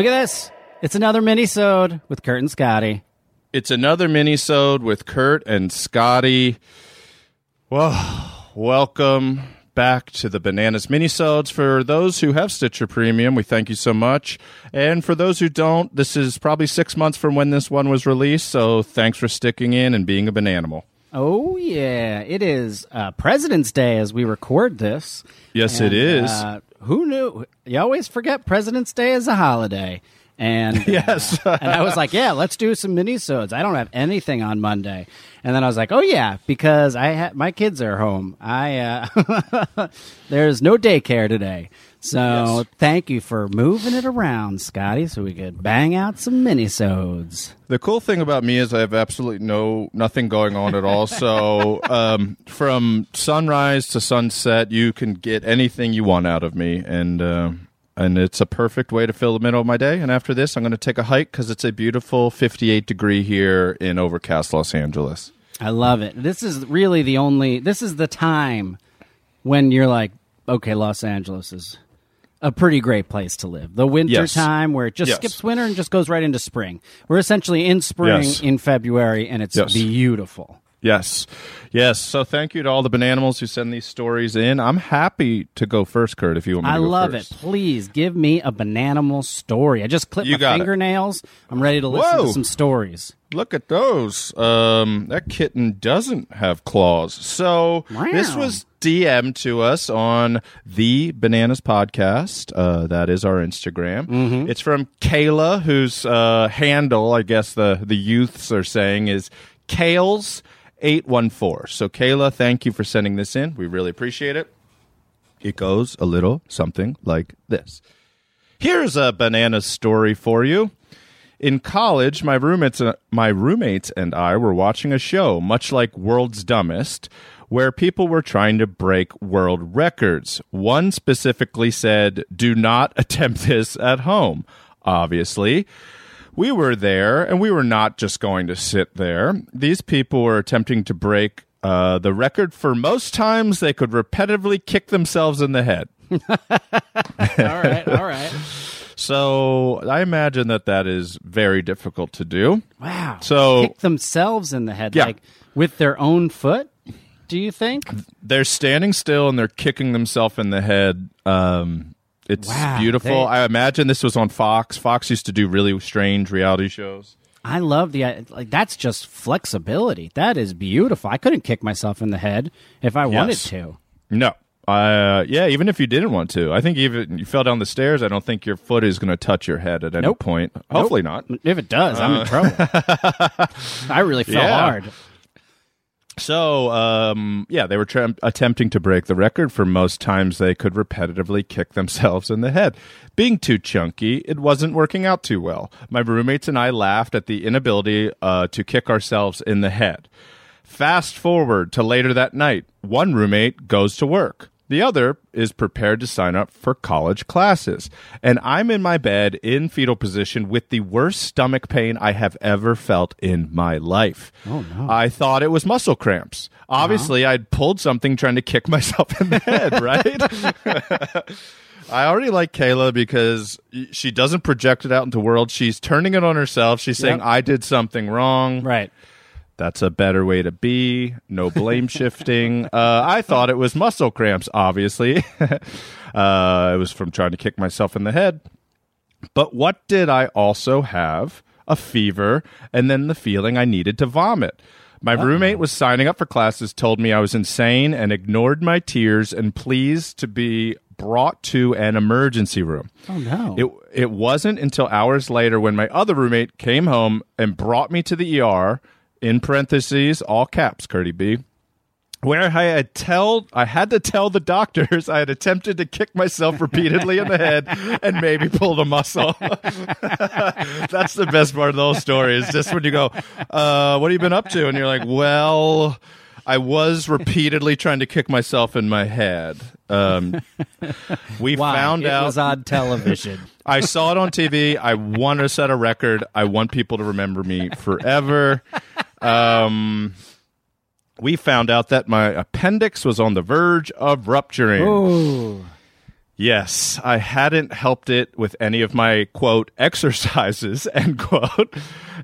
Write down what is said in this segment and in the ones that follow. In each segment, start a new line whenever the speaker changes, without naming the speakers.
Look at this. It's another mini-sode with Kurt and Scotty.
It's another mini-sode with Kurt and Scotty. Well, welcome back to the Bananas Minisodes. For those who have Stitcher Premium, we thank you so much. And for those who don't, this is probably six months from when this one was released, so thanks for sticking in and being a bananimal.
Oh yeah, it is uh, President's Day as we record this.
Yes,
And,
it is.
Uh, who knew? You always forget President's Day is a holiday. And
Yes.
uh, and I was like, yeah, let's do some minisodes. I don't have anything on Monday. And then I was like, oh yeah, because I ha- my kids are home. I uh, there's no daycare today. So
Yes.
thank you for moving it around, Scotty, so we could bang out some minisodes.
The cool thing about me is I have absolutely no nothing going on at all. So um, from sunrise to sunset, you can get anything you want out of me, and uh, and it's a perfect way to fill the middle of my day. And after this, I'm going to take a hike because it's a beautiful 58 degree here in overcast Los Angeles.
I love it. This is really the only. This is the time when you're like, okay, Los Angeles is a pretty great place to live. The winter
Yes.
time where it just
Yes.
skips winter and just goes right into spring. We're essentially in spring
Yes.
in February, and it's
Yes.
beautiful.
Yes, yes. So thank you to all the bananimals who send these stories in. I'm happy to go first, Kurt. If you want me to
I love
first.
it. Please give me a bananimal story. I just clipped
You
my
got it.
fingernails. I'm ready to listen
Whoa.
to some stories.
Look at those. Um, that kitten doesn't have claws. So this was DM to us on the Bananas Podcast. Uh, that is our Instagram.
Mm-hmm.
It's from Kayla, whose uh, handle, I guess the the youths are saying, is Kales eight one four. So Kayla, thank you for sending this in. We really appreciate it. It goes a little something like this. Here's a banana story for you. In college, my roommates my roommates and I were watching a show much like World's Dumbest where people were trying to break world records. One specifically said, "Do not attempt this at home." Obviously, we were there and we were not just going to sit there. These people were attempting to break uh, the record for most times they could repetitively kick themselves in the head.
all right, all right.
So I imagine that that is very difficult to do.
Wow.
So-
kick themselves in the head,
Yeah.
like with their own foot. Do you think?
They're standing still and they're kicking themselves in the head. Um, it's
Wow,
beautiful.
they-
I imagine this was on Fox. Fox used to do really strange reality shows.
I love the like. That's just flexibility. That is beautiful. I couldn't kick myself in the head if I wanted to.
No. Uh, yeah, even if you didn't want to, I think even you fell down the stairs. I don't think your foot is going to touch your head at any
Nope.
point. Hopefully not.
If it does, I'm in trouble. I really fell
Uh. Yeah.
hard.
So, um, yeah, they were tra- attempting to break the record for most times they could repetitively kick themselves in the head. Being too chunky, it wasn't working out too well. My roommates and I laughed at the inability uh, to kick ourselves in the head. Fast forward to later that night. One roommate goes to work. The other is prepared to sign up for college classes. And I'm in my bed in fetal position with the worst stomach pain I have ever felt in my life. Oh, no. I thought it was muscle cramps. Uh-huh. Obviously, I'd pulled something trying to kick myself in the head, right? I already like Kayla because she doesn't project it out into the world. She's turning it on herself. She's saying,
Yep.
I did something wrong.
Right.
That's a better way to be. No blame shifting. Uh, I thought it was muscle cramps, obviously. uh, it was from trying to kick myself in the head. But what did I also have? A fever, and then the feeling I needed to vomit. My roommate was signing up for classes, told me I was insane, and ignored my tears and pleased to be brought to an emergency room.
Oh no.
It it wasn't until hours later when my other roommate came home and brought me to the ER in parentheses all caps Curdy B where I had tell I had to tell the doctors I had attempted to kick myself repeatedly in the head and maybe pulled a muscle. That's the best part of the whole story is just when you go, uh, what have you been up to? And you're like, well, I was repeatedly trying to kick myself in my head. Um, we
Why?
found
it
out
was on television.
I saw it on TV. I want to set a record. I want people to remember me forever. Um, we found out that my appendix was on the verge of rupturing.
Ooh.
Yes, I hadn't helped it with any of my quote exercises end quote.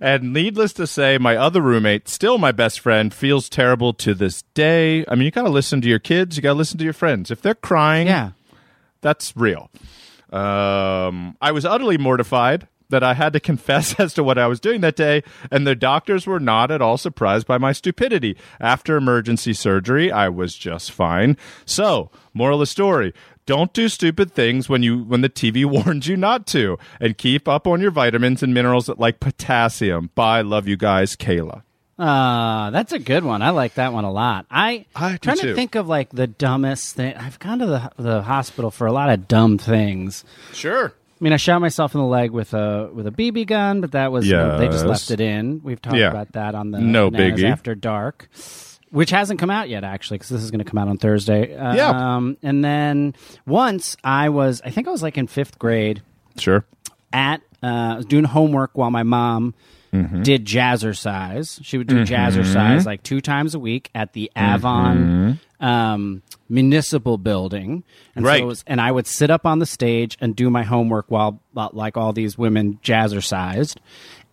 And needless to say, my other roommate, still my best friend, feels terrible to this day. I mean, you got to listen to your kids, you got to listen to your friends. If they're crying,
Yeah.
that's real. Um, I was utterly mortified that I had to confess as to what I was doing that day, and the doctors were not at all surprised by my stupidity. After emergency surgery, I was just fine. So, moral of the story. Don't do stupid things when you when the TV warns you not to, and keep up on your vitamins and minerals like potassium. Bye, love you guys, Kayla.
Uh, that's a good one. I like that one a lot. I,
I
trying to think of like the dumbest thing. I've gone to the the hospital for a lot of dumb things.
Sure.
I mean, I shot myself in the leg with a with a BB gun, but that was they just left it in. We've talked
Yeah.
about that on the
No
Naz
biggie.
After Dark, which hasn't come out yet actually, because this is going to come out on Thursday.
Yeah.
Um, and then once I was, I think I was like in fifth grade
Sure.
at uh, I was doing homework while my mom
Mm-hmm.
did jazzercise. She would do jazzercise like two times a week at the Avon um, Municipal Building, and so
Mm-hmm. Right.
it was, and I would sit up on the stage and do my homework while, while like all these women jazzercised.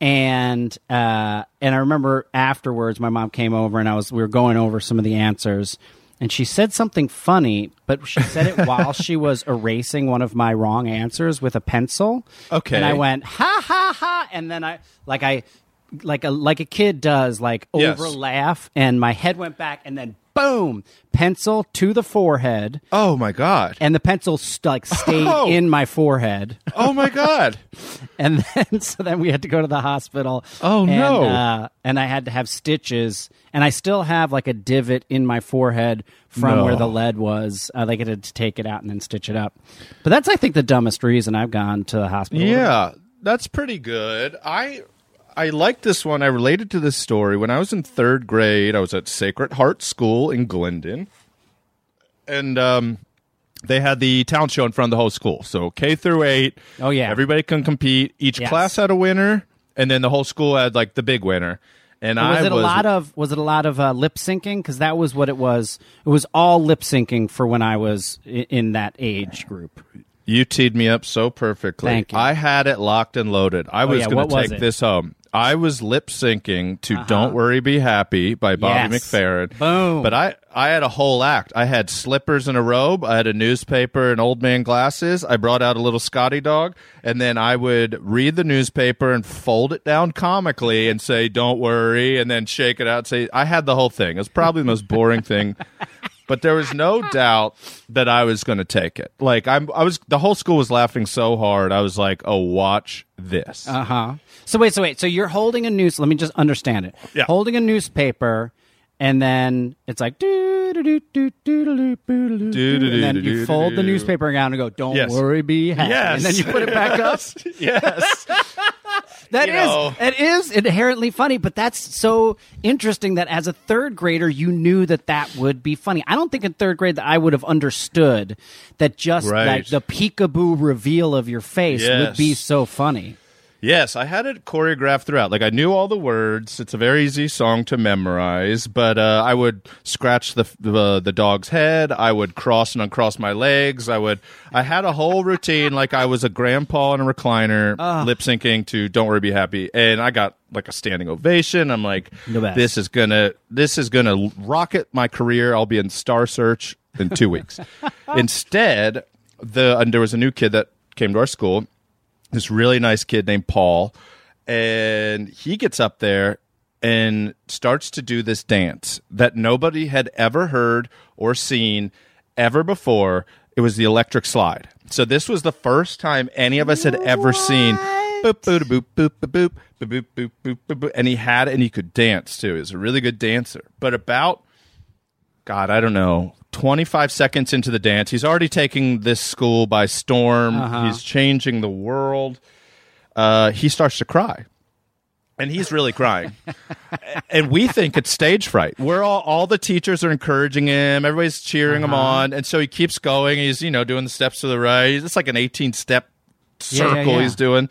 And uh, and I remember afterwards, my mom came over and I was we were going over some of the answers, and she said something funny, but she said it while she was erasing one of my wrong answers with a pencil.
Okay.
And I went ha ha ha, and then I like I like a like a kid does like
Yes.
over laugh, and my head went back, and then boom, pencil to the forehead,
Oh my god.
and the pencil st- like stayed
Oh.
in my forehead,
Oh my god.
and then so then we had to go to the hospital.
Oh,
and,
no.
Uh, and I had to have stitches, and I still have like a divot in my forehead from
No.
where the lead was. Uh, like I had to take it out and then stitch it up. But that's I think the dumbest reason I've gone to the hospital.
Yeah, that's pretty good. I I like this one. I related to this story when I was in third grade. I was at Sacred Heart School in Glendon, and um, they had the talent show in front of the whole school. So K through eight.
Oh, yeah.
everybody can compete. Each
Yes.
class had a winner, and then the whole school had like the big winner. And
was
I
it a lot of was it a lot of uh, lip syncing? Because that was what it was. It was all lip syncing for when I was in, in that age group.
You teed me up so perfectly.
Thank you. Oh,
I had it locked and loaded. I was
yeah,
going
what
to
was
take
it?
This home. I was lip syncing to uh-huh. "Don't Worry, Be Happy" by Bobby
Yes.
McFerrin.
Boom.
But I, I had a whole act. I had slippers and a robe. I had a newspaper and old man glasses. I brought out a little Scotty dog, and then I would read the newspaper and fold it down comically and say "Don't worry," and then shake it out. And say I had the whole thing. It was probably the most boring thing but there was no doubt that I was going to take it. Like I'm, I was. The whole school was laughing so hard. I was like, "Oh, watch this."
Uh huh. So wait, so wait. So you're holding a news. Let me just understand it.
Yeah.
Holding a newspaper, and then it's like do do do do do do do and then you fold the newspaper around and go, "Don't worry, be happy."
Yes.
And then you put it back up.
yes.
That
You
is,
know.
it is inherently funny, but that's so interesting that as a third grader, you knew that that would be funny. I don't think in third grade that I would have understood that just
Right.
like the peekaboo reveal of your face would be so funny.
Yes, I had it choreographed throughout. Like I knew all the words. It's a very easy song to memorize. But uh, I would scratch the the, the dog's head. I would cross and uncross my legs. I would. I had a whole routine, like I was a grandpa in a recliner, lip syncing to "Don't Worry, Be Happy," and I got like a standing ovation. I'm like, this is gonna this is gonna rocket my career. I'll be in Star Search in two weeks. Instead, the and there was a new kid that came to our school this really nice kid named Paul, and he gets up there and starts to do this dance that nobody had ever heard or seen ever before. It was the electric slide. So this was the first time any of us had ever seen. Boop, boop, boop, boop, boop, boop, boop, boop, boop, boop. And he had and he could dance too. He was a really good dancer. But about God, I don't know, 25 seconds into the dance, he's already taking this school by storm. He's changing the world. Uh, he starts to cry. And he's really crying. and we think it's stage fright. We're all all the teachers are encouraging him, everybody's cheering him on, and so he keeps going. He's, you know, doing the steps to the right. It's like an 18 step
Yeah, yeah,
circle
yeah.
he's doing.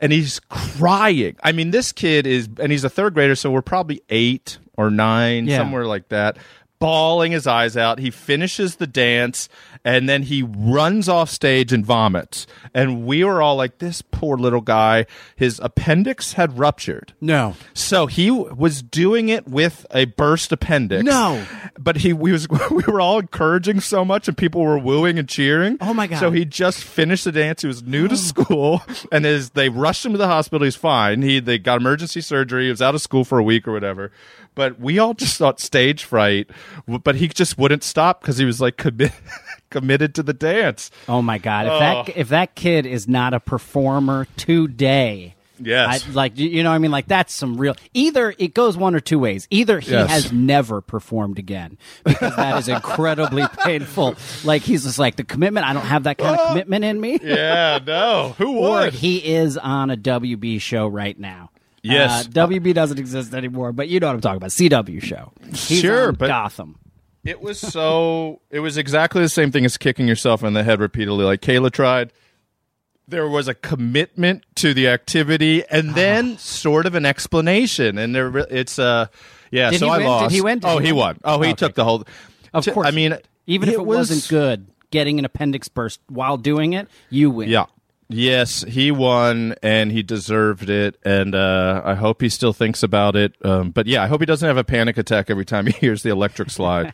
And he's crying. I mean, this kid is and he's a third grader, so we're probably 8 or 9,
Yeah.
somewhere like that. Bawling his eyes out. He finishes the dance and then he runs off stage and vomits. And we were all like, this poor little guy, his appendix had ruptured.
No.
So he was doing it with a burst appendix.
No.
but he we was we were all encouraging so much, and people were wooing and cheering.
Oh, my God.
So he just finished the dance. He was new to oh. school, and as they rushed him to the hospital, he's fine. He they got emergency surgery. He was out of school for a week or whatever. But we all just thought stage fright. But he just wouldn't stop because he was like commit, committed to the dance.
Oh my god! If that oh. if that kid is not a performer today,
Yes.
I, like you know, what I mean, like that's some real. Either it goes one or two ways. Either he
Yes.
has never performed again because that is incredibly painful. Like he's just like the commitment. I don't have that kind of oh. commitment in me.
yeah. No. Who
Or
would?
he is on a WB show right now.
Yes.
Uh, WB doesn't exist anymore, but you know what I'm talking about. CW show. He's
Sure, but-
Gotham.
It was so. it was exactly the same thing as kicking yourself in the head repeatedly, like Kayla tried. There was a commitment to the activity, and then sort of an explanation, and there it's uh yeah.
Did
so
he
I
win? Did
lost.
he win? Did
oh,
he
he won. Oh, he
Okay.
took the whole.
Of
T-
course,
I mean,
even if it
was,
wasn't good, getting an appendix burst while doing it, you win.
Yeah. Yes, he won and he deserved it, and uh, I hope he still thinks about it. Um, but yeah, I hope he doesn't have a panic attack every time he hears the electric slide.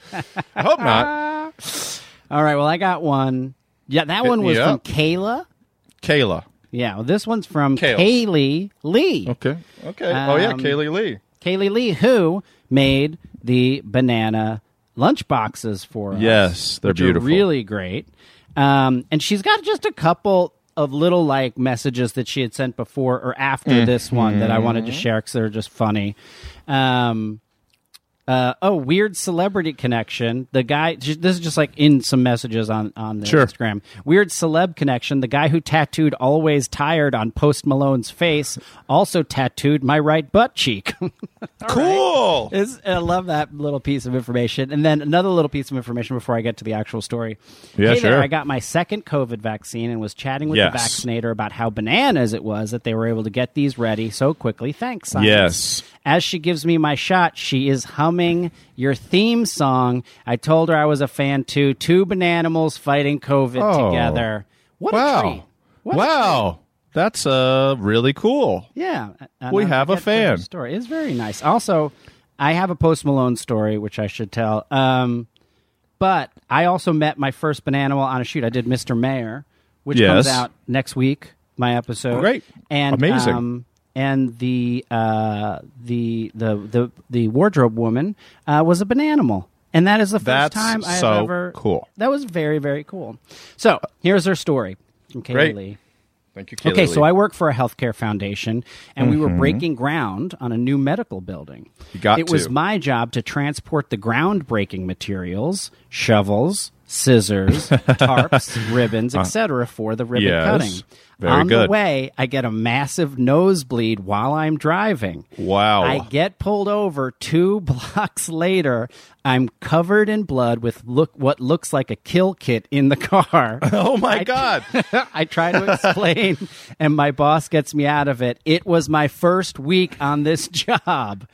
I hope not.
All right. Well, I got one. Yeah, that one was
me
from. Kayla.
Kayla.
Yeah, well, this one's from
Kales.
Kaylee Lee.
Okay. Okay. oh yeah,
Um,
Kaylee Lee.
Kaylee Lee, who made the banana lunch boxes for us.
Yes, they're beautiful.
really great. Um, and she's got just a couple of little like messages that she had sent before or after
Mm-hmm.
this one that I wanted to share because they're just funny. Um, uh, oh, weird celebrity connection. The guy. This is just like in some messages on on the
Sure.
Instagram. Weird celeb connection. The guy who tattooed "Always Tired" on Post Malone's face also tattooed my right butt cheek.
Cool.
Is I love that little piece of information. And then another little piece of information before I get to the actual story.
Yeah,
hey there,
sure.
I got my second COVID vaccine and was chatting with
Yes.
the vaccinator about how bananas it was that they were able to get these ready so quickly. Thanks, science.
Yes.
As she gives me my shot, she is humming your theme song. I told her I was a fan too. Two bananimals fighting COVID
Oh.
together. What a
wow.
treat. What a
wow. That's uh really cool.
Yeah,
We have a
get to her
fan.
Story It's very nice. Also, I have a Post Malone story which I should tell. Um, but I also met my first bananimal on a shoot. I did Mr. Mayor, which comes out next week. My episode,
Great.
and
Amazing.
Um, and the uh, the the the the wardrobe woman uh, was a bananimal. And that is the first
That's
time I've
so
ever.
cool.
That was very, very cool. So here's her story from Kaylee
Great.
Lee.
Thank you, Kaylee
Okay, so I work for a healthcare foundation, and we were breaking ground on a new medical building.
You got
it was my job to transport the groundbreaking materials, shovels, scissors, tarps, ribbons, uh, etc. for the ribbon
yes.
cutting.
Very
On the way, I get a massive nosebleed while I'm driving.
Wow.
I get pulled over two blocks later. I'm covered in blood with look what looks like a kill kit in the car.
oh my
I-
god.
I try to explain, and my boss gets me out of it. It was my first week on this job.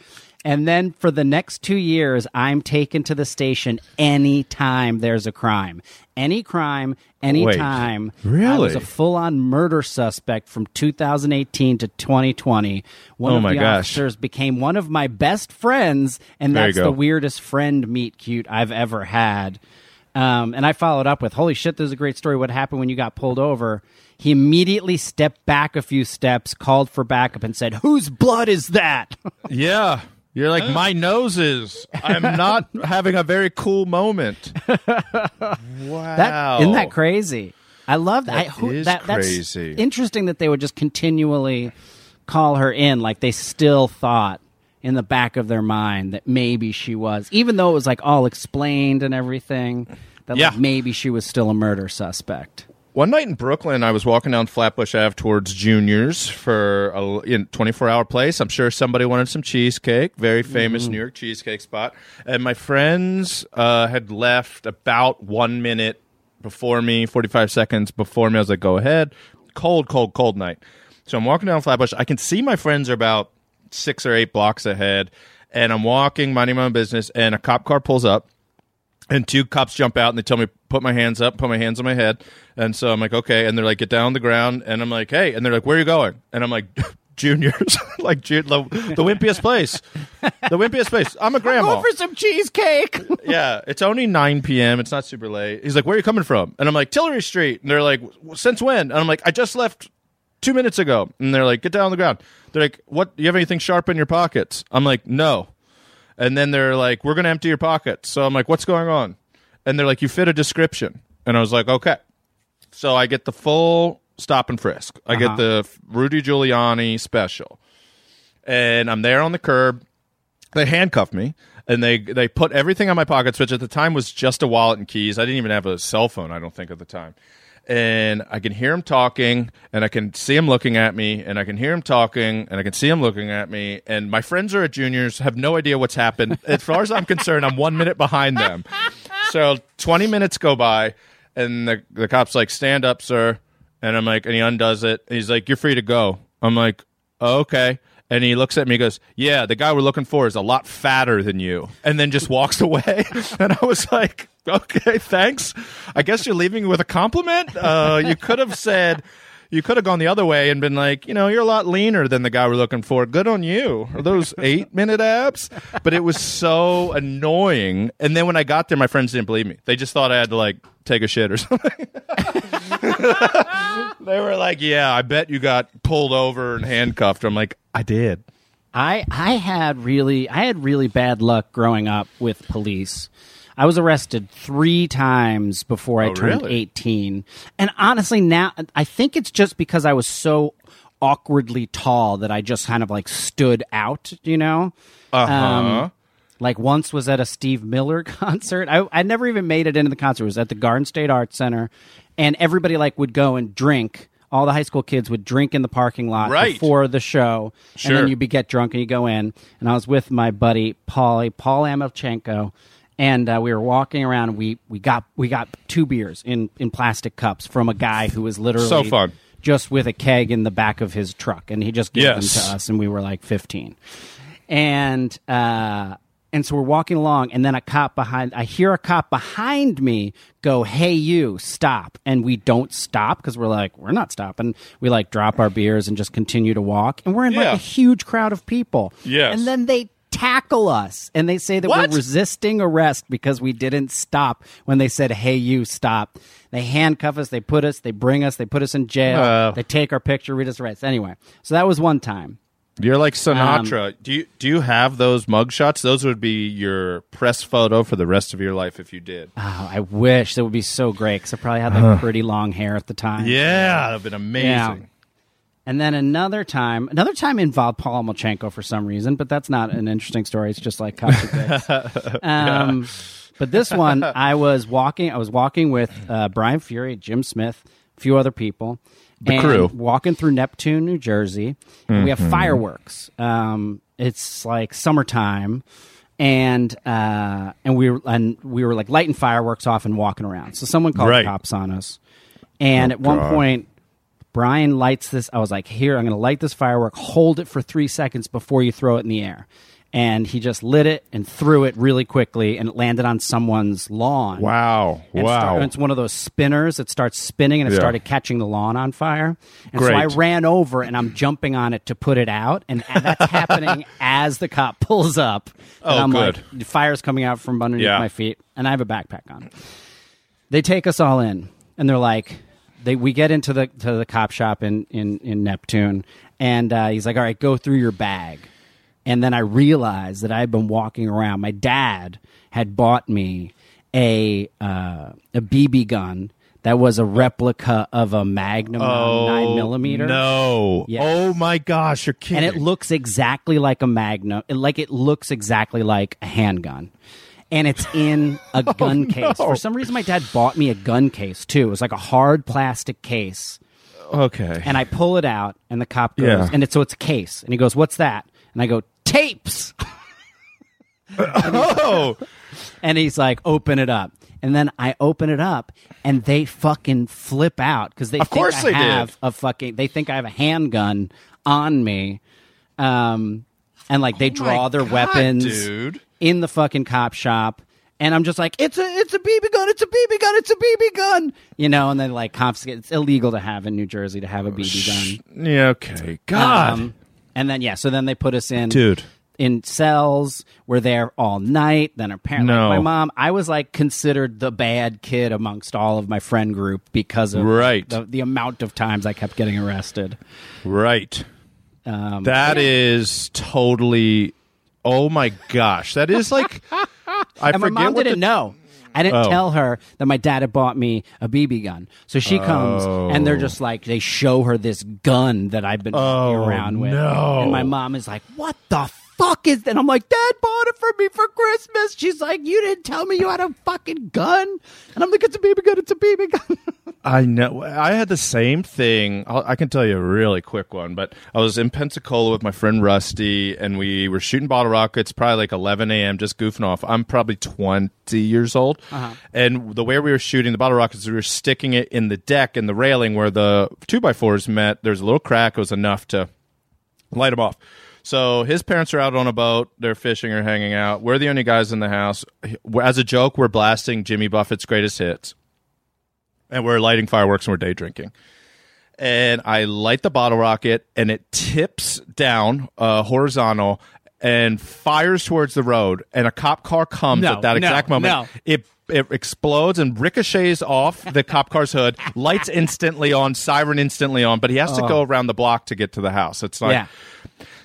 And then for the next two years, I'm taken to the station anytime there's a crime. Any crime, anytime. I was a full on murder suspect from 2018 to 2020. One
Oh
of
my
the
gosh.
officers became one of my best friends, and
There
that's the weirdest friend meet cute I've ever had. Um, and I followed up with, "Holy shit, this is a great story. What happened when you got pulled over?" He immediately stepped back a few steps, called for backup, and said, "Whose blood is that?"
Yeah. You're like my noses. I'm not having a very cool moment. wow.
That isn't that crazy? I love that. I,
That
who,
is
that
crazy.
That's interesting that they would just continually call her in, like they still thought in the back of their mind that maybe she was, even though it was like all explained and everything. That
Yeah.
like, maybe she was still a murder suspect.
One night in Brooklyn, I was walking down Flatbush Ave towards Juniors for a 24 hour place. I'm sure somebody wanted some cheesecake, very famous New York cheesecake spot. And my friends uh, had left about one minute before me, 45 seconds before me. I was like, go ahead. Cold, cold, cold night. So I'm walking down Flatbush. I can see my friends are about six or eight blocks ahead. And I'm walking, minding my own business, and a cop car pulls up and two cops jump out and they tell me put my hands up put my hands on my head. And so i'm like okay. And they're like get down on the ground. And i'm like hey. And they're like where are you going? And i'm like juniors. Like Ju- the, the wimpiest place. The wimpiest place. I'm a grandma.
Go for some cheesecake.
yeah. It's only 9 p.m it's not super late. He's like where are you coming from? And i'm like tillery street. And they're like since when? And i'm like i just left two minutes ago. And they're like get down on the ground. They're like what? Do you have anything sharp in your pockets? I'm like no and then they're like, "We're gonna empty your pockets." So I'm like, "What's going on?" And they're like, "You fit a description." And I was like, "Okay." So I get the full stop and frisk. I get uh-huh. the Rudy Giuliani special, and I'm there on the curb. They handcuff me and they they put everything on my pockets, which at the time was just a wallet and keys. I didn't even have a cell phone. I don't think at the time. And I can hear him talking, and I can see him looking at me, and I can hear him talking, and I can see him looking at me. And my friends are at juniors, have no idea what's happened. As far as I'm concerned, I'm one minute behind them. So 20 minutes go by, and the the cop's like, "Stand up, sir." And I'm like, and he undoes it. And he's like, "You're free to go." I'm like, oh, "Okay." And he looks at me, and goes, "Yeah, the guy we're looking for is a lot fatter than you," and then just walks away. and I was like, "Okay, thanks. I guess you're leaving with a compliment." Uh, you could have said. You could have gone the other way and been like, you know, you're a lot leaner than the guy we're looking for. Good on you. Are those eight minute abs? But it was so annoying. And then when I got there, my friends didn't believe me. They just thought I had to like take a shit or something. they were like, yeah, I bet you got pulled over and handcuffed. I'm like, I did.
I I had really I had really bad luck growing up with police. I was arrested three times before I
Oh,
turned
really?
18. And honestly, now I think it's just because I was so awkwardly tall that I just kind of like stood out, you know?
Uh-huh.
Um, like once was at a Steve Miller concert. I, I never even made it into the concert. It was at the Garden State Arts Center, and everybody like would go and drink. All the high school kids would drink in the parking lot
Right.
before the show, and then you'd be get drunk and you go in. And I was with my buddy Paul Paul Amelchenko, and uh, we were walking around. And we we got we got two beers in in plastic cups from a guy who was literally
So fun.
just with a keg in the back of his truck, and he just gave
Yes.
them to us, and we were like fifteen and uh and so we're walking along and then a cop behind i hear a cop behind me go hey you stop and we don't stop because we're like we're not stopping we like drop our beers and just continue to walk and we're in like a huge crowd of people
Yes.
and then they tackle us and they say that
What?
we're resisting arrest because we didn't stop when they said hey you stop they handcuff us they put us they bring us they put us in jail
Oh.
they take our picture read us rights anyway so that was one time
You're like um, Sinatra. do you do you have those mugshots? Those would be your press photo for the rest of your life if you did.
Oh, I wish that would be so great because I probably had like pretty long hair at the time.
Yeah, that'd have been amazing.
Yeah. And then another time, another time involved Paul Molchenko for some reason, but that's not an interesting story. It's just like Kotchik um, But this one, I was walking. I was walking with uh, Brian Fury, Jim Smith, a few other people.
The
and
crew.
walking through Neptune, New Jersey. and We have fireworks. Um, it's like summertime, and uh, and we were and we were like lighting fireworks off and walking around. So someone called
Right.
the cops on us, and at one
God.
point. Brian lights this. I was like, "Here, I'm going to light this firework. Hold it for three seconds before you throw it in the air." And he just lit it and threw it really quickly, and it landed on someone's lawn.
Wow.
And it
wow.
it's one of those spinners that starts spinning and it
Yeah.
started catching the lawn on fire. And so I ran over and I'm jumping on it to put it out. And that's happening as the cop pulls up. And
Oh,
I'm
good.
like, the fire's coming out from underneath
Yeah.
my feet. And I have a backpack on. They take us all in and they're like, they, we get into the to the cop shop in in, in Neptune, and uh, he's like, "All right, go through your bag." And then I realized that I'd been walking around. My dad had bought me a uh, a BB gun that was a replica of a Magnum nine millimeter.
Oh, No.
Yes.
Oh my gosh, you're kidding.
and it looks exactly like a Magnum. Like it looks exactly like a handgun. And it's in a
Oh,
gun case. For some reason, my dad bought me a gun case too. It was like a hard plastic case
okay.
and I pull it out, and the cop goes,
Yeah.
and it's so it's a case, and he goes, "What's that?" And I go, "Tapes,"
oh,
and he's like, "Open it up." And then I open it up, and they fucking flip out because they
Of
think
course
I
they did.
have a fucking. They think I have a handgun on me, um, and like they draw
Oh my
their
God,
weapons
dude.
In the fucking cop shop. And I'm just like, it's a, it's a BB gun, it's a BB gun, it's a BB gun, you know. And then like confiscate. It's illegal to have in New Jersey to have a BB gun.
Yeah, okay. God.
Um, and then yeah, so then they put us in
Dude.
in cells. We're there all night. Then apparently
No.
my mom, I was like considered the bad kid amongst all of my friend group because of
Right.
the, the amount of times I kept getting arrested.
right.
Um,
That is totally. Oh my gosh. That is like. I
and my mom didn't
the,
know. I didn't
Oh.
tell her that my dad had bought me a BB gun. So she comes and they're oh. just like they show her this gun that I've been
Oh,
around with.
no.
And my mom is like, "What the fuck is that?" And I'm like, "Dad bought it for me for Christmas." She's like, "You didn't tell me you had a fucking gun." And I'm like, "It's a BB gun. It's a BB gun."
I know. I had the same thing. I'll, I can tell you a really quick one, but I was in Pensacola with my friend Rusty, and we were shooting bottle rockets. Probably like 11 a.m. Just goofing off. I'm probably 20 years old, uh-huh. and the way we were shooting the bottle rockets, we were sticking it in the deck and the railing where the two by fours met. There's a little crack. It was enough to light them off. So his parents are out on a boat. They're fishing or hanging out. We're the only guys in the house. As a joke, we're blasting Jimmy Buffett's greatest hits and we're lighting fireworks and we're day drinking. And I light the bottle rocket and it tips down uh, horizontal and fires towards the road. And a cop car comes
No,
at that
no,
exact moment.
no.
It it explodes and ricochets off the cop car's hood. Lights instantly on, siren instantly on. But he has to go around the block to get to the house. It's like
yeah.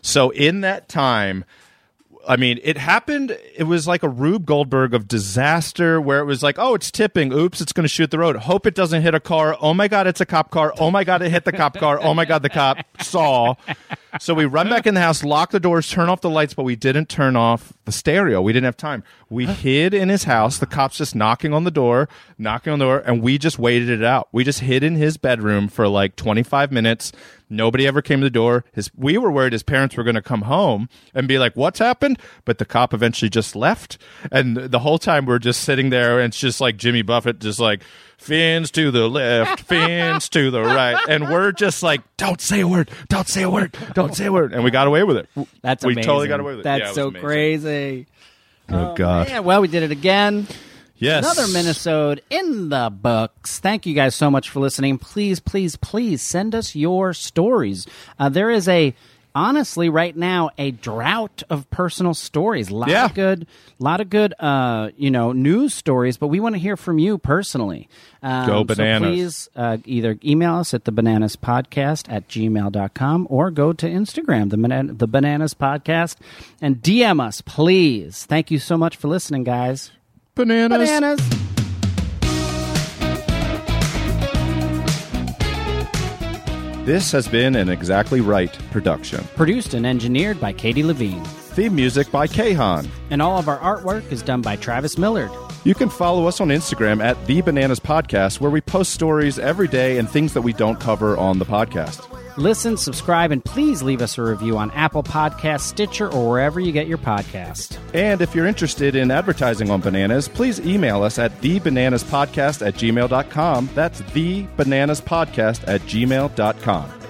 so in that time, I mean, it happened. It was like a Rube Goldberg of disaster, where it was like, "Oh, it's tipping. Oops, it's going to shoot the road. Hope it doesn't hit a car. Oh my God, it's a cop car. Oh my God, it hit the cop car. Oh my God, the cop saw." So we run back in the house, lock the doors, turn off the lights, but we didn't turn off the stereo. We didn't have time. We hid in his house. The cops just knocking on the door, knocking on the door, and we just waited it out. We just hid in his bedroom for like 25 minutes. Nobody ever came to the door. His we were worried his parents were going to come home and be like, "What's happened?" But the cop eventually just left, and the whole time we're just sitting there, and it's just like Jimmy Buffett, just like fins to the left, fins to the right, and we're just like, "Don't say a word, don't say a word, don't say a word," and we got away with it.
That's
we
amazing.
totally got away with it.
That's
Yeah, it
so
amazing.
crazy.
Oh God,
Yeah, well, we did it again.
yes,
Another minisode in the books. Thank you guys so much for listening. Please, please, please send us your stories. Uh, there is a honestly right now a drought of personal stories. A lot
Yeah.
of good, lot of good, uh, you know, news stories. But we want to hear from you personally. Um,
Go
so
bananas.
please uh, either email us at the bananas podcast at gmail.com or go to Instagram, the, Banan- the bananas podcast, and DM us, please. Thank you so much for listening, guys.
bananas.
Bananas.
This has been an exactly right production.
Produced and engineered by Katie Levine.
Theme music by Kahan.
And all of our artwork is done by Travis Millard.
You can follow us on Instagram at The Bananas Podcast, where we post stories every day and things that we don't cover on the podcast.
Listen, subscribe, and please leave us a review on Apple Podcasts, Stitcher, or wherever you get your podcast.
And if you're interested in advertising on bananas, please email us at thebananaspodcast at gmail.com. That's thebananaspodcast at gmail.com.